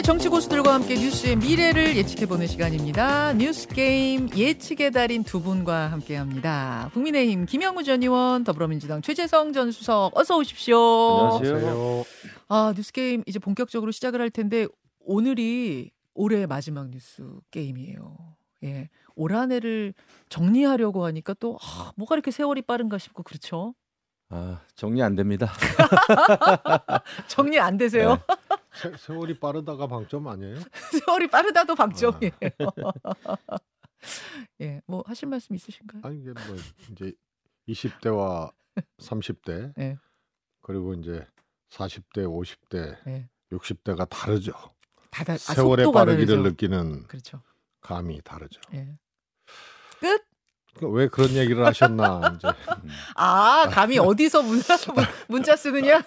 국내 정치 고수들과 함께 뉴스의 미래를 예측해보는 시간입니다. 뉴스 게임 예측의 달인 두 분과 함께합니다. 국민의힘 김영우 전 의원, 더불어민주당 최재성 전 수석, 어서 오십시오. 안녕하세요. 아 뉴스 게임 이제 본격적으로 시작을 할 텐데 오늘이 올해 마지막 뉴스 게임이에요. 예, 올 한해를 정리하려고 하니까 또 아, 뭐가 이렇게 세월이 빠른가 싶고 그렇죠. 아, 정리 안 됩니다. 정리 안 되세요? 세, 세월이 빠르다가 방점 아니에요? 세월이 빠르다도 방점이에요. 예, 뭐 하실 말씀 있으신가요? 아니 이게 뭐 이제 20대와 30대 네. 그리고 이제 40대, 50대, 네. 60대가 다르죠. 다 다 아, 세월의 빠르기를 다르죠. 느끼는 그렇죠. 감이 다르죠. 예. 끝. 그러니까 왜 그런 얘기를 하셨나 이제 아, 감히 어디서 문자 문- 문자 쓰느냐?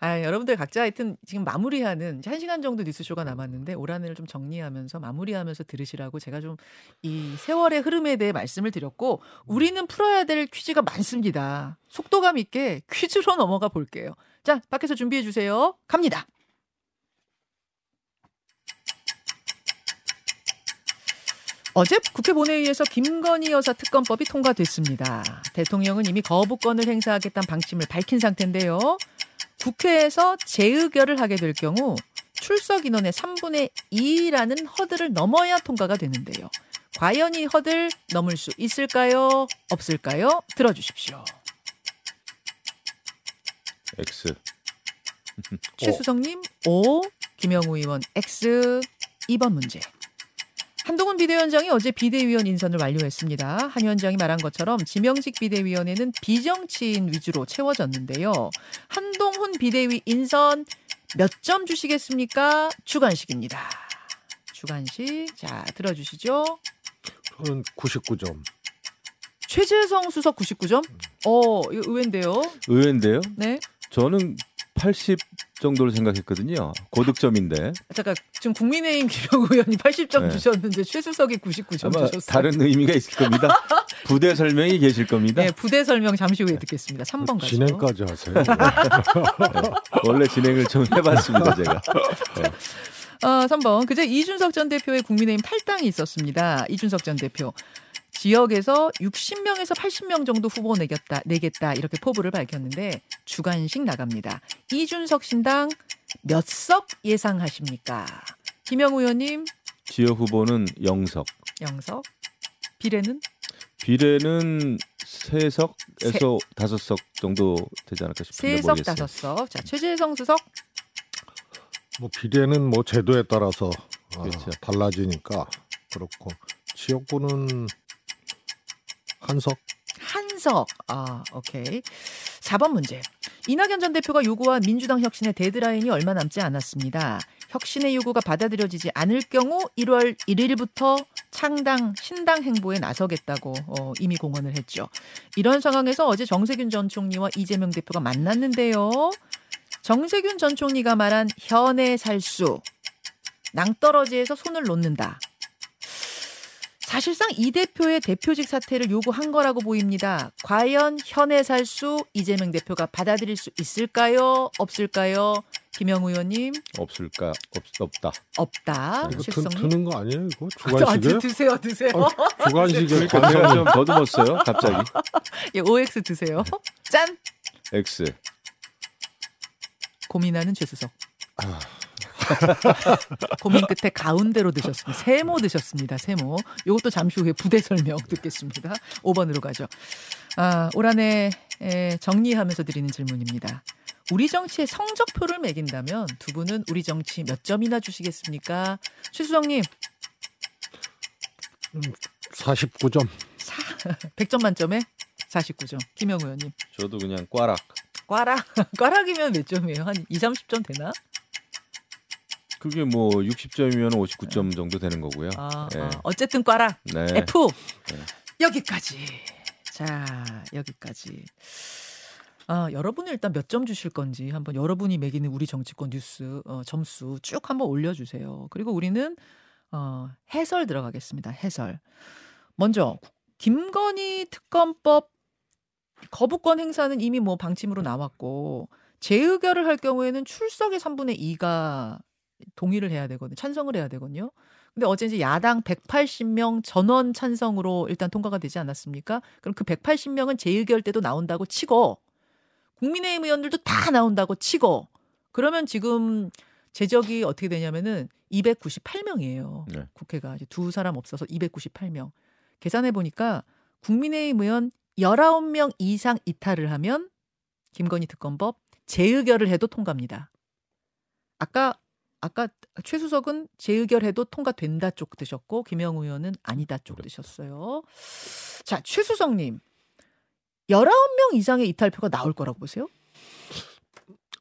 아, 여러분들 각자 하여튼 지금 마무리하는 한 시간 정도 뉴스쇼가 남았는데 올 한해를 좀 정리하면서 마무리하면서 들으시라고 제가 좀 이 세월의 흐름에 대해 말씀을 드렸고 우리는 풀어야 될 퀴즈가 많습니다. 속도감 있게 퀴즈로 넘어가 볼게요. 자, 밖에서 준비해 주세요. 갑니다. 어제 국회 본회의에서 김건희 여사 특검법이 통과됐습니다. 대통령은 이미 거부권을 행사하겠다는 방침을 밝힌 상태인데요. 국회에서 재의결을 하게 될 경우 출석 인원의 3분의 2라는 허들을 넘어야 통과가 되는데요. 과연 이 허들 넘을 수 있을까요? 없을까요? 들어주십시오. X. 최수성님 O, 김영우 의원 X 2번 문제. 한동훈 비대위원장이 어제 비대위원 인선을 완료했습니다. 한 위원장이 말한 것처럼 지명직 비대위원회는 비정치인 위주로 채워졌는데요. 한동훈 비대위 인선 몇 점 주시겠습니까? 주관식입니다. 주관식. 자, 들어주시죠. 저는 99점. 최재성 수석 99점. 어, 이거 의외인데요. 의외인데요. 네. 저는 80 정도를 생각했거든요. 고득점인데 잠깐 지금 국민의힘 김영우 의원이 80점 네. 주셨는데 최수석이 99점 아마 주셨어요. 다른 의미가 있을 겁니다. 부대 설명이 계실 겁니다. 네, 부대 설명 잠시 후에 듣겠습니다. 3번 가죠. 진행까지 하세요. 네. 원래 진행을 좀 해봤습니다, 제가. 어, 3번. 그제 이준석 전 대표의 국민의힘 탈당이 있었습니다. 이준석 전 대표. 지역에서 60명에서 80명 정도 후보 내겠다, 내겠다 이렇게 포부를 밝혔는데 주관식 나갑니다. 이준석 신당 몇 석 예상하십니까? 김영우 의원님 지역 후보는 영석, 영석, 비례는 비례는 세석에서 다섯 석 정도 되지 않을까 싶은데 세석 모르겠어요. 다섯 석. 자 최재성 수석 뭐 비례는 뭐 제도에 따라서 아, 그렇죠. 달라지니까 그렇고 지역구는 한석 한석. 아, 오케이. 4번 문제. 이낙연 전 대표가 요구한 민주당 혁신의 데드라인이 얼마 남지 않았습니다. 혁신의 요구가 받아들여지지 않을 경우 1월 1일부터 창당 신당 행보에 나서겠다고 어, 이미 공언을 했죠. 이런 상황에서 어제 정세균 전 총리와 이재명 대표가 만났는데요. 정세균 전 총리가 말한 현의 살수 낭떠러지에서 손을 놓는다. 사실상 이 대표의 대표직 사퇴를 요구한 거라고 보입니다. 과연 현의 살수 이재명 대표가 받아들일 수 있을까요? 없을까요? 김영우 의원님 없을까? 없, 없다. 없다. 이거 드, 드는 거 아니에요 이거 아, 주관식에 드세요, 드세요. 어, 주관식에 그러니까 제가 좀 더듬었어요, 갑자기. 예, OX 드세요. 짠. X. 고민하는 최수석. 아. 고민 끝에 가운데로 드셨습니다. 세모 드셨습니다. 세모. 이것도 잠시 후에 부대 설명 듣겠습니다. 5번으로 가죠. 아, 올 한해 에, 정리하면서 드리는 질문입니다. 우리 정치의 성적표를 매긴다면 두 분은 우리 정치 몇 점이나 주시겠습니까? 최수정님 49점 100점 만점에 49점. 김영우 의원님 저도 그냥 꽈락. 꽈락 꽈락이면 몇 점이에요? 한 2, 30점 되나? 그게 뭐 60점이면 59점 정도 되는 거고요. 아, 예. 아, 어쨌든 꽈락 네. F 네. 여기까지. 자 여기까지. 아 여러분은 일단 몇 점 주실 건지 한번 여러분이 매기는 우리 정치권 뉴스 어, 점수 쭉 한번 올려주세요. 그리고 우리는 어, 해설 들어가겠습니다. 해설. 먼저 김건희 특검법 거부권 행사는 이미 뭐 방침으로 나왔고 재의결을 할 경우에는 출석의 3분의 2가 동의를 해야 되거든요. 찬성을 해야 되거든요. 근데 어제 이제 야당 180명 전원 찬성으로 일단 통과가 되지 않았습니까? 그럼 그 180명은 재의결 때도 나온다고 치고 국민의힘 의원들도 다 나온다고 치고 그러면 지금 제적이 어떻게 되냐면은 298명이에요. 네. 국회가 이제 두 사람 없어서 298명. 계산해 보니까 국민의힘 의원 19명 이상 이탈을 하면 김건희 특검법 재의결을 해도 통과입니다. 아까 아까 최수석은 재의결해도 통과된다 쪽 드셨고 김영우 의원은 아니다 쪽 드셨어요. 자, 최수석 님. 19명 이상의 이탈표가 나올 거라고 보세요?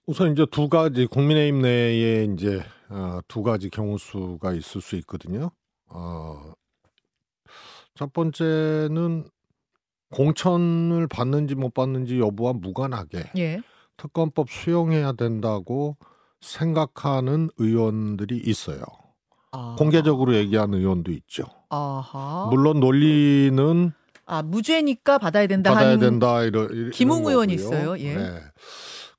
우선 이제 두 가지 국민의힘 내에 이제 어, 두 가지 경우 수가 있을 수 있거든요. 어, 첫 번째는 공천을 받는지 못 받는지 여부와 무관하게 예. 특검법 수용해야 된다고 생각하는 의원들이 있어요. 아. 공개적으로 얘기한 의원도 있죠. 아하. 물론 논리는 아, 무죄니까 받아야 된다 받아야 된다 이런 이런 김웅 거고요. 있어요. 예. 네.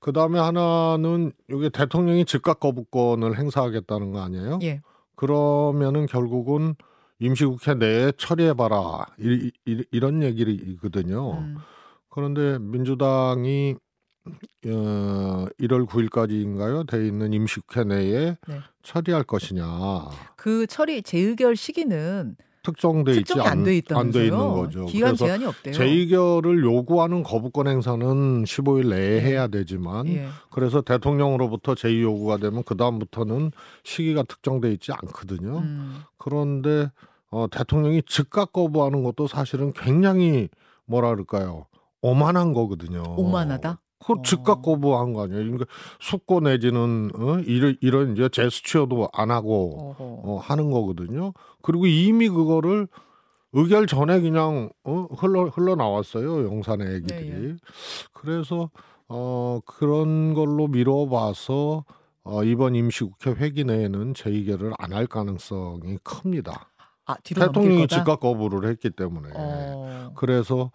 그 다음에 하나는 이게 대통령이 즉각 거부권을 행사하겠다는 거 아니에요? 예. 그러면은 결국은 임시국회 내에 처리해봐라 이, 런 얘기거든요. 음. 그런데 민주당이 어, 1월 9일까지인가요? 돼 있는 임시국회 내에 네. 처리할 것이냐 그 처리 재의결 시기는 특정돼 있지 특정이 안돼안 있다면서요. 돼 있는 거죠. 그래서 제한이 없대요. 재의결을 요구하는 거부권 행사는 15일 내에 해야 되지만 예. 그래서 대통령으로부터 제의 요구가 되면 그 다음부터는 시기가 특정돼 있지 않거든요. 음. 그런데 어, 대통령이 즉각 거부하는 것도 사실은 굉장히 뭐라 그럴까요? 오만한 거거든요. 오만하다. 그 어. 즉각 거부한 거 아니에요. 그러니까 숙고 내지는 어? 이런 이런 이제 제스처도 안 하고 어허. 어, 하는 거거든요. 그리고 이미 그거를 의결 전에 그냥 어, 흘러 흘러 나왔어요 용산의 얘기들이. 네, 예. 그래서 어 그런 걸로 미뤄봐서 어, 이번 임시국회 회기 내에는 재의결을 안 할 가능성이 큽니다. 아, 대통령이. 즉각 거부를 했기 때문에. 어. 그래서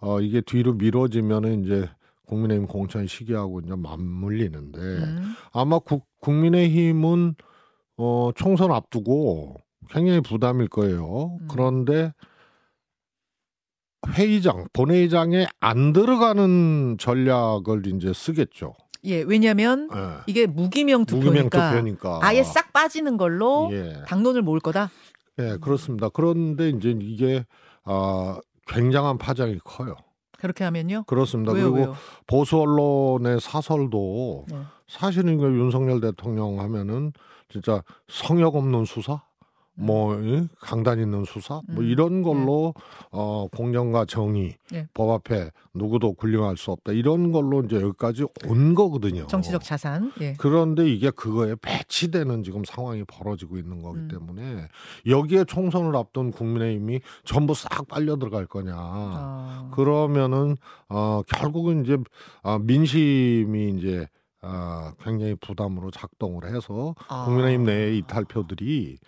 어, 이게 뒤로 미뤄지면은 이제 국민의힘 공천 시기하고 이제 맞물리는데 음. 아마 국, 국민의힘은 어, 총선 앞두고 굉장히 부담일 거예요. 음. 그런데 회의장, 본회의장에 안 들어가는 전략을 이제 쓰겠죠. 예, 왜냐면 예. 이게 무기명 무기명 투표니까 투표니까. 아예 싹 빠지는 걸로 예. 당론을 모을 거다. 예, 그렇습니다. 그런데 이제 이게 아, 굉장한 파장이 커요. 그렇게 하면요. 그렇습니다. 왜요, 그리고 왜요? 보수 언론의 사설도 네. 사실은 그 윤석열 대통령 하면은 진짜 성역 없는 수사, 뭐 이? 강단 있는 수사, 뭐 음. 이런 걸로 어 공정과 정의, 네. 법 앞에 누구도 군림할 수 없다 이런 걸로 이제 여기까지 온 거거든요. 정치적 자산. 예. 그런데 이게 그거에 배치되는 지금 상황이 벌어지고 있는 거기 음. 때문에 여기에 총선을 앞둔 국민의힘이 전부 싹 빨려 들어갈 거냐. 아. 그러면은 어 결국은 이제 아, 민심이 이제 아, 굉장히 부담으로 작동을 해서 아. 국민의힘 내의 이탈표들이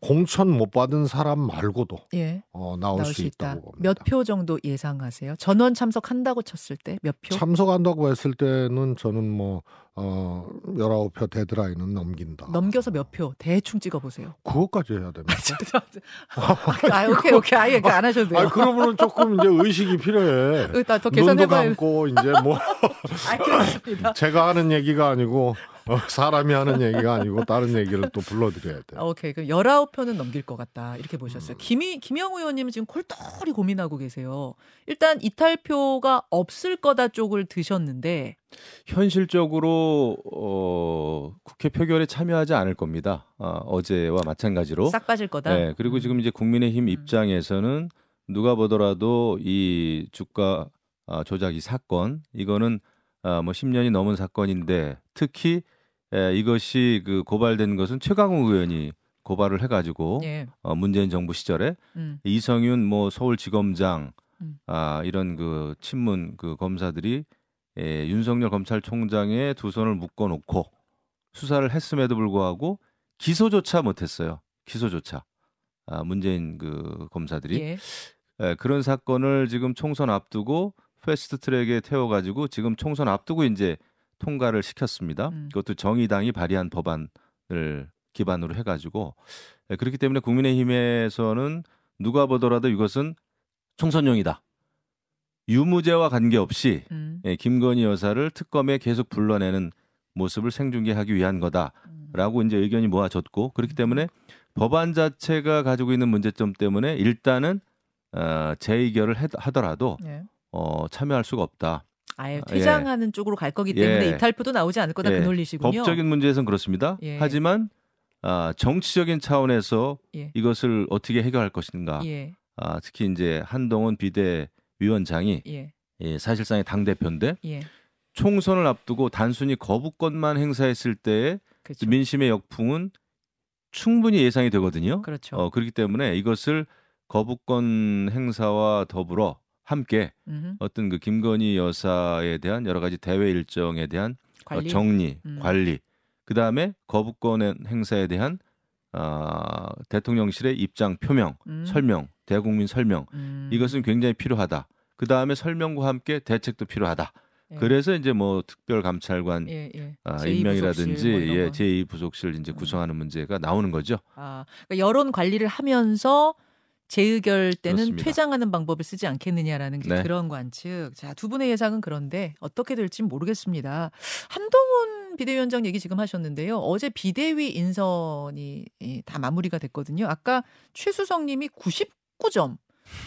공천 못 받은 사람 말고도 예. 어, 나올, 나올 수 수 있다. 있다고 봅니다. 몇 표 정도 예상하세요? 전원 참석한다고 쳤을 때 몇 표? 참석한다고 했을 때는 저는 뭐 어, 19표 데드라인은 넘긴다. 넘겨서 몇 표? 대충 찍어 보세요. 그것까지 해야 됩니까? 아, 오케이, 오케이. 아예 안 하셔도 돼요. 아, 그러면은 조금 이제 의식이 필요해. 일단 더 눈도 계산해봐야 감고 이제 뭐 알겠습니다. 제가 하는 얘기가 아니고 어, 사람이 하는 얘기가 아니고 다른 얘기를 또 불러드려야 돼. 아, 오케이. 그럼 19표는 넘길 것 같다. 이렇게 보셨어요. 음. 김이, 김영우 의원님은 지금 콜똘히 고민하고 계세요. 일단 이탈표가 없을 거다 쪽을 드셨는데, 현실적으로 어, 국회 표결에 참여하지 않을 겁니다. 아, 어제와 마찬가지로. 싹 빠질 거다. 네, 그리고 지금 이제 국민의힘 음. 입장에서는 누가 보더라도 이 주가 아, 조작 이 사건 이거는 아, 뭐 10년이 넘은 사건인데 특히 에, 이것이 그 고발된 것은 최강욱 의원이 고발을 해가지고 예. 어, 문재인 정부 시절에 음. 이성윤 뭐 서울지검장 음. 아 이런 그 친문 그 검사들이 에, 윤석열 검찰총장의 두 손을 묶어 놓고 수사를 했음에도 불구하고 기소조차 못했어요. 기소조차 아 문재인 그 검사들이 예. 에, 그런 사건을 지금 총선 앞두고 패스트트랙에 태워가지고 지금 총선 앞두고 이제 통과를 시켰습니다. 음. 그것도 정의당이 발의한 법안을 기반으로 해가지고 예, 그렇기 때문에 국민의힘에서는 누가 보더라도 이것은 총선용이다. 유무죄와 관계없이 음. 예, 김건희 여사를 특검에 계속 불러내는 모습을 생중계하기 위한 거다라고 음. 이제 의견이 모아졌고 그렇기 때문에 법안 자체가 가지고 있는 문제점 때문에 일단은 어, 재의결을 해- 하더라도 예. 어, 참여할 수가 없다. 아예 퇴장하는 쪽으로 갈 거기 때문에 예. 이탈표도 나오지 않을 거다 예, 그 논리시군요. 법적인 문제에서는 그렇습니다. 예. 하지만 아, 정치적인 차원에서 예. 이것을 어떻게 해결할 것인가. 예. 아, 특히 이제 한동훈 비대위원장이 예. 예, 사실상의 당 대표인데 예. 총선을 앞두고 단순히 거부권만 행사했을 때의 그렇죠. 민심의 역풍은 충분히 예상이 되거든요. 그렇죠. 어, 그렇기 때문에 이것을 거부권 행사와 더불어 함께 음흠. 어떤 그 김건희 여사에 대한 여러 가지 대외 일정에 대한 어, 관리. 정리, 음. 관리, 그 다음에 거부권 행사에 대한 아, 대통령실의 입장 표명, 음. 설명, 대국민 설명 음. 이것은 굉장히 필요하다. 그 다음에 설명과 함께 대책도 필요하다. 예. 그래서 이제 뭐 특별 감찰관 예, 예. 아, 제2 임명이라든지 뭐 예, 거. 제2 부속실 이제 음. 구성하는 문제가 나오는 거죠. 아, 그러니까 여론 관리를 하면서 재의결 때는 그렇습니다. 퇴장하는 방법을 쓰지 않겠느냐라는 게 네. 그런 관측. 자, 두 분의 예상은 그런데 어떻게 될지 모르겠습니다. 한동훈 비대위원장 얘기 지금 하셨는데요. 어제 비대위 인선이 이, 다 마무리가 됐거든요. 아까 최수성 님이 99점.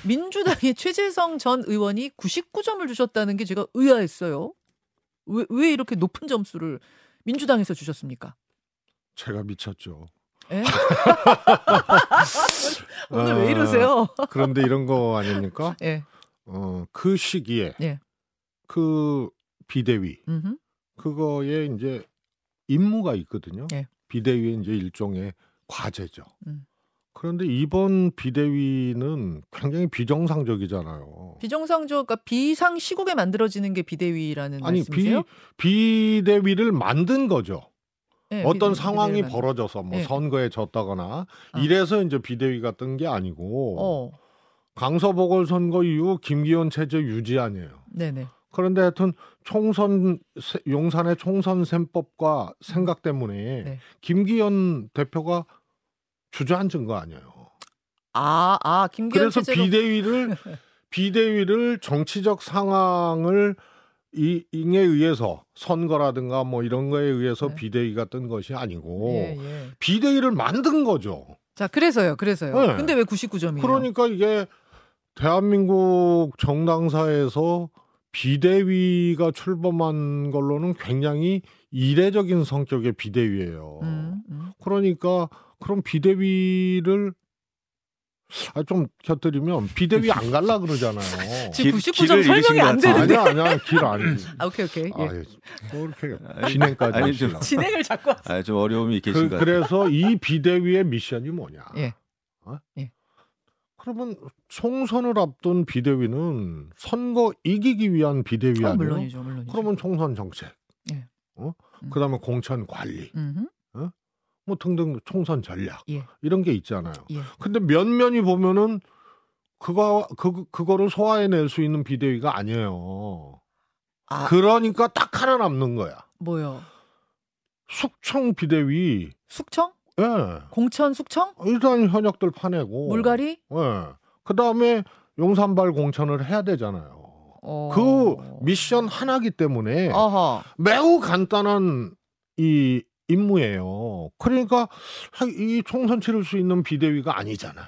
민주당의 최재성 전 의원이 99점을 주셨다는 게 제가 의아했어요. 왜, 왜 이렇게 높은 점수를 민주당에서 주셨습니까? 제가 미쳤죠. 예? 오늘 왜 이러세요? 그런데 이런 거 아닙니까? 예. 어, 그 시기에 예. 그 비대위 음흠. 그거에 이제 임무가 있거든요. 예. 비대위의 이제 일종의 과제죠. 음. 그런데 이번 비대위는 굉장히 비정상적이잖아요. 비정상적, 그러니까 비상 시국에 만들어지는 게 비대위라는 아니 말씀이세요? 비 비대위를 만든 거죠. 예, 어떤 비대- 상황이 벌어져서 뭐 예. 선거에 졌다거나 아. 이래서 이제 비대위가 뜬 게 아니고 어, 강서 보궐선거 이후 김기현 체제 유지 아니에요. 네네. 그런데 하여튼 총선 세- 용산의 총선 셈법과 생각 때문에 네. 김기현 대표가 주저앉은 거 아니에요. 아, 아, 김기현 그래서 체제로 비대위를 비대위를 정치적 상황을 이 인에 의해서 선거라든가 뭐 이런 거에 의해서 네. 비대위가 뜬 것이 아니고 예, 예. 비대위를 만든 거죠. 자, 그래서요, 그래서요. 네. 근데 왜 99점이에요? 그러니까 이게 대한민국 정당사에서 비대위가 출범한 걸로는 굉장히 이례적인 성격의 비대위예요. 음, 음. 그러니까 그럼 비대위를 아, 좀 곁들이면 비대위 안 갈라 그러잖아요. 지금 길- 99점 길을 잃으신 설명이 것 안. 되는데. 아니야, 아니야, 길 아니지. 아, 오케이, 오케이. 예. 아, 뭐 이렇게 진행까지 아니, 하시려고. 진행을 자꾸. 아, 좀 어려움이 계신 그, 것 같아요. 그래서 이 비대위의 미션이 뭐냐? 예. 그러면 총선을 앞둔 비대위는 선거 이기기 위한 비대위 아, 아니에요? 물론이죠, 물론이죠. 그러면 총선 정책, 예. 어? 음. 그다음에 공천 관리, 음흠. 뭐 등등 총선 전략 예. 이런 게 있잖아요. 예. 근데 면면이 보면은 그거 그 그거를 소화해낼 수 있는 비대위가 아니에요. 아, 그러니까 딱 하나 남는 거야. 뭐요? 숙청 비대위. 숙청? 예. 공천 숙청? 일단 현역들 파내고. 물갈이? 예. 그 다음에 용산발 공천을 해야 되잖아요. 어... 그 미션 하나기 때문에 어허. 매우 간단한 이 임무예요. 그러니까 이 총선 치를 수 있는 비대위가 아니잖아요.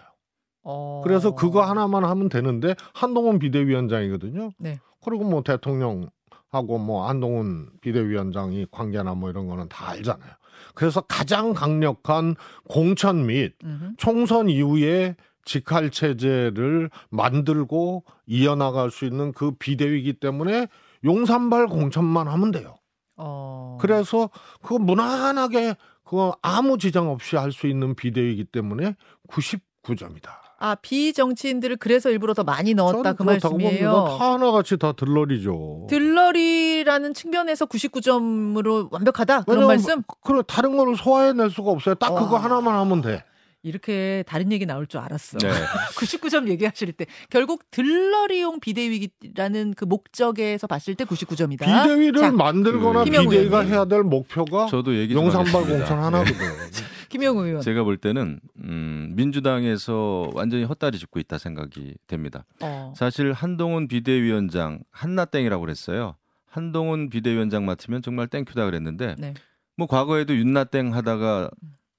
어... 그래서 그거 하나만 하면 되는데 한동훈 비대위원장이거든요. 네. 그리고 뭐 대통령하고 뭐 한동훈 비대위원장이 관계나 뭐 이런 거는 다 알잖아요. 그래서 가장 강력한 공천 및 음흠. 총선 이후에 직할 체제를 만들고 이어나갈 수 있는 그 비대위이기 때문에 용산발 공천만 하면 돼요. 어... 그래서 그거 무난하게 그거 아무 지장 없이 할 수 있는 비대위이기 때문에 99점이다. 아 비정치인들을 그래서 일부러 더 많이 넣었다 그 말씀이에요. 다 하나같이 다 들러리죠. 들러리라는 측면에서 99점으로 완벽하다 그런 말씀? 그래 다른 거를 소화해낼 수가 없어요. 딱 그거 와. 하나만 하면 돼. 이렇게 다른 얘기 나올 줄 알았어. 네. 99점 얘기하실 때 결국 들러리용 비대위라는 그 목적에서 봤을 때 99점이다. 비대위를 자, 만들거나 그 비대위가 의원님. 해야 될 목표가 저도 얘기 좀 용산발. 공천 하나거든. 김영우 의원. 제가 볼 때는 음, 민주당에서 완전히 헛다리 짚고 있다 생각이 됩니다. 어. 사실 한동훈 비대위원장 한나땡이라고 그랬어요. 한동훈 비대위원장 맡으면 정말 땡큐다 그랬는데 네. 뭐 과거에도 윤나땡 하다가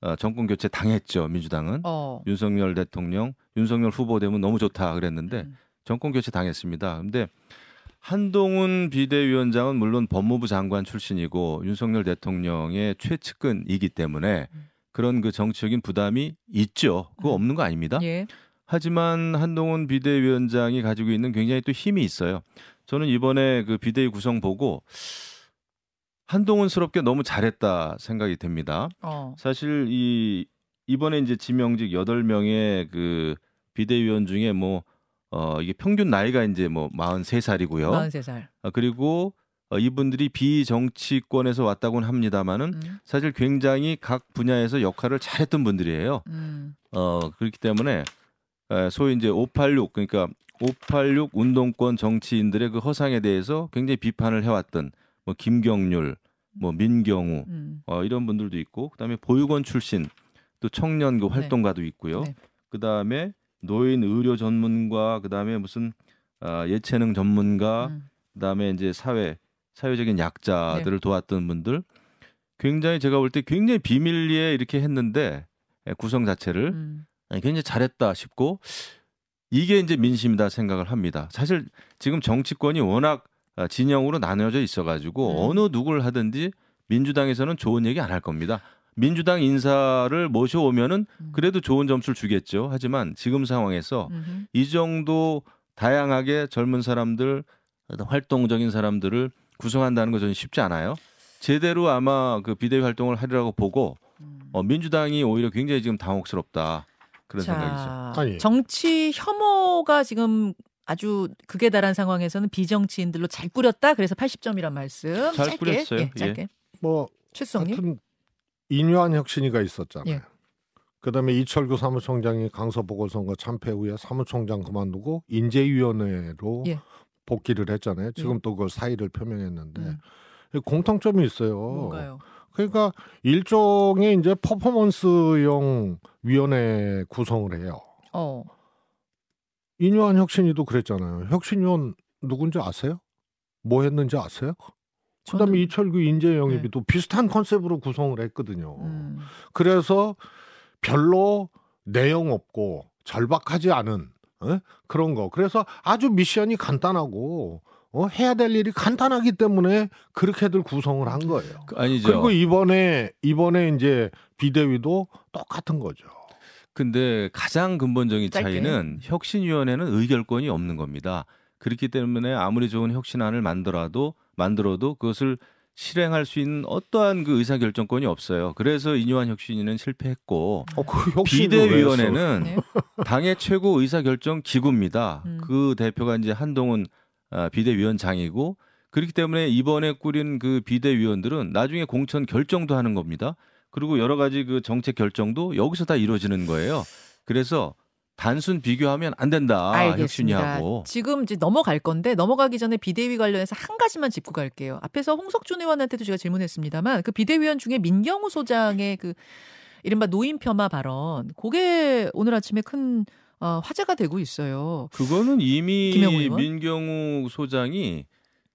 어, 정권 교체 당했죠 민주당은 어. 윤석열 대통령 윤석열 후보 되면 너무 좋다 그랬는데 음. 정권 교체 당했습니다. 근데 한동훈 비대위원장은 물론 법무부 장관 출신이고 윤석열 대통령의 최측근이기 때문에 음. 그런 그 정치적인 부담이 있죠. 그거 음. 없는 거 아닙니다. 예. 하지만 한동훈 비대위원장이 가지고 있는 굉장히 또 힘이 있어요. 저는 이번에 그 비대위 구성 보고 한동훈스럽게 너무 잘했다 생각이 됩니다. 어. 사실 이 이번에 이제 지명직 8명의 그 비대위원 중에 뭐 어, 이게 평균 나이가 이제 뭐 43살이고요. 43살. 그리고 어, 이분들이 비정치권에서 왔다고는 합니다만은 음. 사실 굉장히 각 분야에서 역할을 잘했던 분들이에요. 음. 어, 그렇기 때문에 에, 소위 이제 586 그러니까 586 운동권 정치인들의 그 허상에 대해서 굉장히 비판을 해왔던 뭐 김경률, 뭐 민경우 음. 어, 이런 분들도 있고 그다음에 보육원 출신 또 청년 그 네. 활동가도 있고요. 네. 그다음에 노인 의료 전문가 그다음에 무슨 아, 예체능 전문가 음. 그다음에 이제 사회 사회적인 약자들을 네. 도왔던 분들 굉장히 제가 볼 때 굉장히 비밀리에 이렇게 했는데 예, 구성 자체를 음. 아니, 굉장히 잘했다 싶고 이게 이제 민심이다 생각을 합니다. 사실 지금 정치권이 워낙 아, 진영으로 나뉘어져 있어가지고 음. 어느 누구를 하든지 민주당에서는 좋은 얘기 안 할 겁니다. 민주당 인사를 모셔오면은 음. 그래도 좋은 점수를 주겠죠. 하지만 지금 상황에서 음흠. 이 정도 다양하게 젊은 사람들, 활동적인 사람들을 구성한다는 건 저는 쉽지 않아요. 제대로 아마 그 비대위 활동을 하리라고 보고 음. 어, 민주당이 오히려 굉장히 지금 당혹스럽다 그런 생각이죠. 자, 아니. 정치 혐오가 지금 아주 극에 달한 상황에서는 비정치인들로 잘 꾸렸다. 그래서 80점이란 말씀. 잘 짧게, 꾸렸어요. 예, 짧게. 뭐 최수성님. 하여튼 인유한 혁신이가 있었잖아요. 예. 그다음에 이철규 사무총장이 강서 보궐선거 참패 후에 사무총장 그만두고 인재위원회로 예. 복귀를 했잖아요. 지금 또그 사의를 표명했는데 음. 공통점이 있어요. 뭔가요? 그러니까 일종의 이제 퍼포먼스용 위원회 구성을 해요. 어. 인유한 혁신이도 그랬잖아요. 혁신위원 누군지 아세요? 뭐 했는지 아세요? 그다음에 저는- 이철규 인재 영입이 네. 또 비슷한 컨셉으로 구성을 했거든요. 음. 그래서 별로 내용 없고 절박하지 않은 어? 그런 거. 그래서 아주 미션이 간단하고 어? 해야 될 일이 간단하기 때문에 그렇게들 구성을 한 거예요. 그- 아니죠. 그리고 이번에 이번에 이제 비대위도 똑같은 거죠. 근데 가장 근본적인 짧게. 차이는 혁신위원회는 의결권이 없는 겁니다. 그렇기 때문에 아무리 좋은 혁신안을 만들어도 만들어도 그것을 실행할 수 있는 어떠한 그 의사 결정권이 없어요. 그래서 인유한 혁신위는 실패했고 어, 그? 비대위원회는 네. 당의 최고 의사 결정 기구입니다. 음. 그 대표가 이제 한동훈 아, 비대위원장이고 그렇기 때문에 이번에 꾸린 그 비대위원들은 나중에 공천 결정도 하는 겁니다. 그리고 여러 가지 그 정책 결정도 여기서 다 이루어지는 거예요. 그래서 단순 비교하면 안 된다. 알겠습니다. 혁신위하고. 지금 이제 넘어갈 건데 넘어가기 전에 비대위 관련해서 한 가지만 짚고 갈게요. 앞에서 홍석준 의원한테도 제가 질문했습니다만 그 비대위원 중에 민경우 소장의 그 이른바 노인 폄하 발언, 그게 오늘 아침에 큰 어, 화제가 되고 있어요. 그거는 이미? 민경우 소장이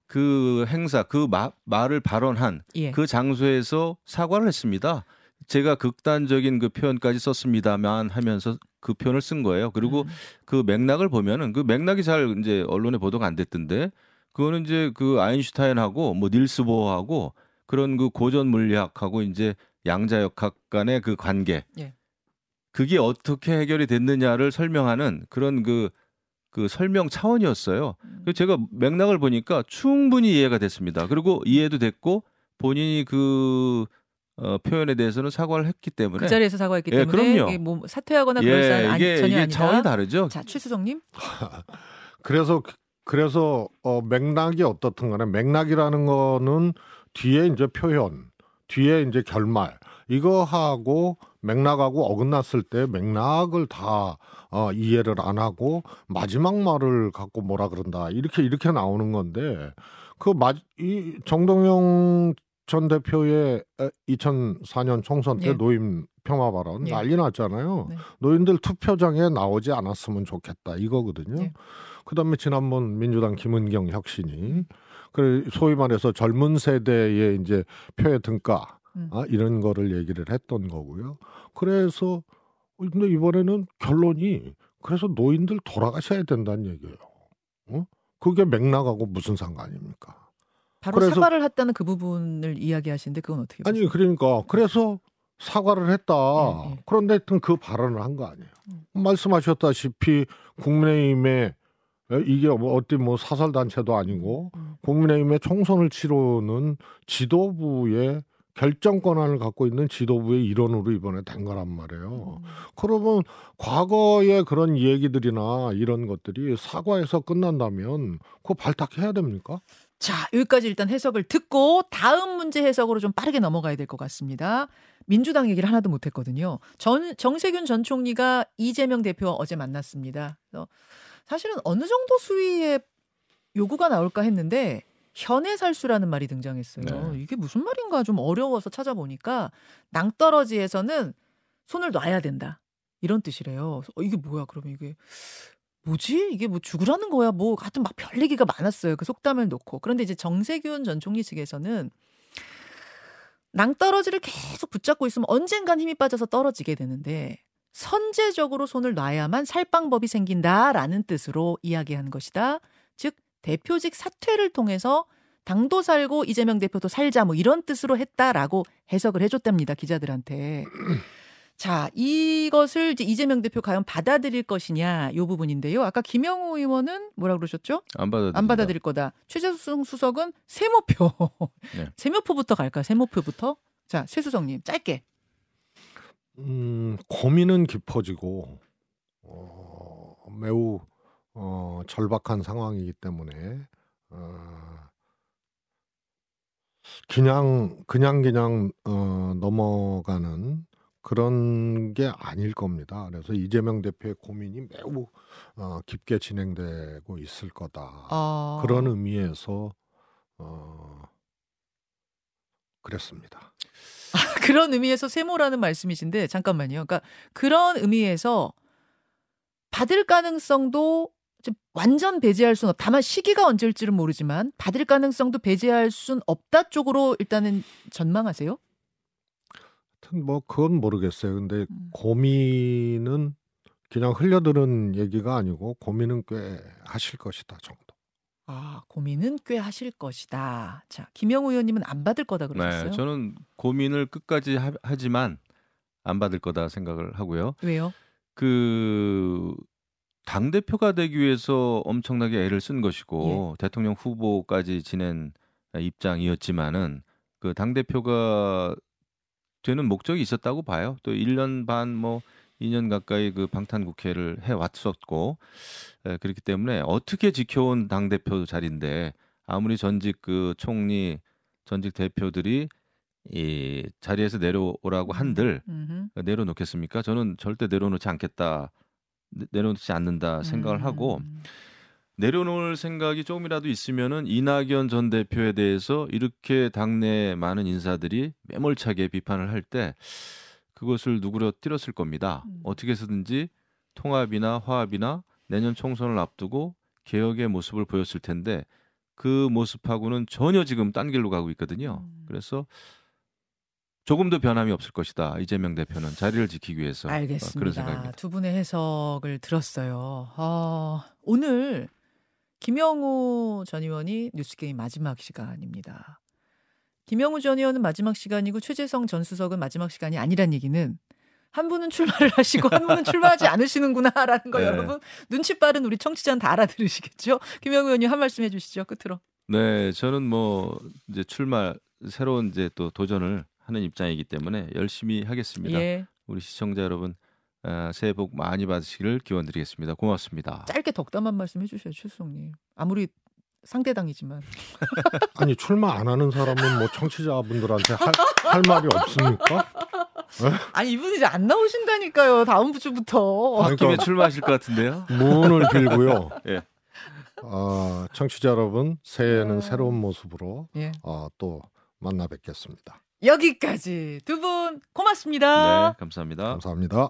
그 행사 그 마- 말을 발언한 예. 그 장소에서 사과를 했습니다. 제가 극단적인 그 표현까지 썼습니다만 하면서 그 표현을 쓴 거예요. 그리고 음. 그 맥락을 보면은 그 맥락이 잘 이제 언론에 보도가 안 됐던데 그거는 이제 그 아인슈타인하고 뭐 닐스 보어하고 그런 그 고전 물리학하고 이제 양자역학 간의 그 관계 예. 그게 어떻게 해결이 됐느냐를 설명하는 그런 그, 그 설명 차원이었어요. 음. 그래서 제가 맥락을 보니까 충분히 이해가 됐습니다. 그리고 이해도 됐고 본인이 그 어, 표현에 대해서는 사과를 했기 때문에 그 자리에서 사과했기 예, 때문에 그럼요. 이게 뭐 사퇴하거나 그럴 예, 사안 아니, 이게 전혀 이게 아니다. 차원이 다르죠. 자 최수성님. 그래서 그래서 어, 맥락이 어떻든 간에 맥락이라는 거는 뒤에 이제 표현, 뒤에 이제 결말 이거 하고 맥락하고 어긋났을 때 맥락을 다 어, 이해를 안 하고 마지막 말을 갖고 뭐라 그런다 이렇게 이렇게 나오는 건데 그이 정동영 전 대표의 2004년 총선 때 예. 노임 평화 발언 예. 난리 났잖아요. 네. 노인들 투표장에 나오지 않았으면 좋겠다 이거거든요. 예. 그다음에 지난번 민주당 김은경 혁신이 그 소위 말해서 젊은 세대의 이제 표의 등가 음. 아, 이런 거를 얘기를 했던 거고요. 그래서 근데 이번에는 결론이 그래서 노인들 돌아가셔야 된다는 얘기예요. 어? 그게 맥락하고 무슨 상관입니까? 바로 그래서- 사과를 했다는 그 부분을 이야기하시는데 그건 어떻게 아니 보세요? 그러니까 그래서 사과를 했다. 예, 예. 그런데 하여튼 그 발언을 한 거 아니에요. 음. 말씀하셨다시피 국민의힘에 이게 뭐 어디 뭐 사설 단체도 아니고 음. 국민의힘의 총선을 치르는 지도부의 결정 권한을 갖고 있는 지도부의 일원으로 이번에 된 거란 말이에요. 음. 그러면 과거의 그런 얘기들이나 이런 것들이 사과에서 끝난다면 그거 발탁해야 됩니까? 자, 여기까지 일단 해석을 듣고 다음 문제 해석으로 좀 빠르게 넘어가야 될 것 같습니다. 민주당 얘기를 하나도 못 했거든요. 전, 정세균 전 총리가 이재명 대표와 어제 만났습니다. 사실은 어느 정도 수위의 요구가 나올까 했는데 현해살수라는 말이 등장했어요. 네. 이게 무슨 말인가 좀 어려워서 찾아보니까 낭떠러지에서는 손을 놔야 된다. 이런 뜻이래요. 어, 이게 뭐야? 그러면 이게 뭐지? 이게 뭐 죽으라는 거야? 뭐 하여튼 막 별 얘기가 많았어요. 그 속담을 놓고. 그런데 이제 정세균 전 총리 측에서는 낭떠러지를 계속 붙잡고 있으면 언젠간 힘이 빠져서 떨어지게 되는데 선제적으로 손을 놔야만 살 방법이 생긴다라는 뜻으로 이야기한 것이다. 즉 대표직 사퇴를 통해서 당도 살고 이재명 대표도 살자 뭐 이런 뜻으로 했다라고 해석을 해줬답니다 기자들한테. 자 이것을 이제 이재명 대표 과연 받아들일 것이냐 요 부분인데요. 아까 김영우 의원은 뭐라 그러셨죠? 안 받아 안 받아들일 거다. 최재승 수석은 세모표. 네. 세모표부터 갈까요? 세모표부터. 자, 최수석님 짧게. 음, 고민은 깊어지고 어, 매우 어, 절박한 상황이기 때문에 어, 그냥 그냥 그냥 어, 넘어가는 그런 게 아닐 겁니다. 그래서 이재명 대표의 고민이 매우 어, 깊게 진행되고 있을 거다. 어, 그런 의미에서 어, 그랬습니다. 그런 의미에서 세모라는 말씀이신데 잠깐만요. 그러니까 그런 의미에서 받을 가능성도 완전 배제할 수는 없. 다만 시기가 언제일지는 모르지만 받을 가능성도 배제할 순 없다 쪽으로 일단은 전망하세요. 하여튼 뭐 그건 모르겠어요. 근데 음. 고민은 그냥 흘려들은 얘기가 아니고 고민은 꽤 하실 것이다 정도. 아 고민은 꽤 하실 것이다. 자 김영우 의원님은 안 받을 거다 그러셨어요. 네, 저는 고민을 끝까지 하, 하지만 안 받을 거다 생각을 하고요. 왜요? 그 당 대표가 되기 위해서 엄청나게 애를 쓴 것이고 예. 대통령 후보까지 지낸 입장이었지만은 그 당 대표가 되는 목적이 있었다고 봐요. 또 1년 반 뭐 2년 가까이 그 방탄 국회를 해 왔었고 에, 그렇기 때문에 어떻게 지켜온 당 대표 자리인데 아무리 전직 그 총리 전직 대표들이 이 자리에서 내려오라고 한들 음흠. 내려놓겠습니까? 저는 절대 내려놓지 않겠다. 내- 내려놓지 않는다 생각을 하고 음. 내려놓을 생각이 조금이라도 있으면은 이낙연 전 대표에 대해서 이렇게 당내 많은 인사들이 매몰차게 비판을 할 때 그것을 누그러뜨렸을 겁니다. 음. 어떻게 해서든지 통합이나 화합이나 내년 총선을 앞두고 개혁의 모습을 보였을 텐데 그 모습하고는 전혀 지금 딴 길로 가고 있거든요. 음. 그래서 조금도 변함이 없을 것이다. 이재명 대표는 자리를 지키기 위해서 어, 그런 알겠습니다. 생각입니다. 두 분의 해석을 들었어요. 어, 오늘 김영우 전 의원이 뉴스게임 마지막 시간입니다. 김영우 전 의원은 마지막 시간이고 최재성 전 수석은 마지막 시간이 아니란 얘기는 한 분은 출마를 하시고 한 분은 출마하지 않으시는구나라는 거 네. 여러분 눈치 빠른 우리 청취자는 다 알아들으시겠죠? 김영우 의원님 한 말씀 해주시죠. 끝으로. 네, 저는 뭐 이제 출마 새로운 이제 또 도전을 하는 입장이기 때문에 열심히 하겠습니다. 예. 우리 시청자 여러분 어, 새해 복 많이 받으시기를 기원드리겠습니다. 고맙습니다. 짧게 덕담 한 말씀 해주셔요, 최수성님. 아무리 상대당이지만 아니 출마 안 하는 사람은 뭐 청취자분들한테 할, 할 말이 없습니까? 네? 아니 이분 이제 안 나오신다니까요 다음 주부터 아니, 그러니까 출마하실 것 같은데요 문을 빌고요 예. 어, 청취자 여러분 새해에는 음... 새로운 모습으로 예. 어, 또 만나 뵙겠습니다 여기까지 두 분 고맙습니다. 네, 감사합니다. 감사합니다.